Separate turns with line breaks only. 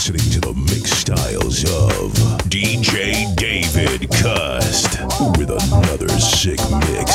listening to the mixed styles of DJ David Cust with another sick mix.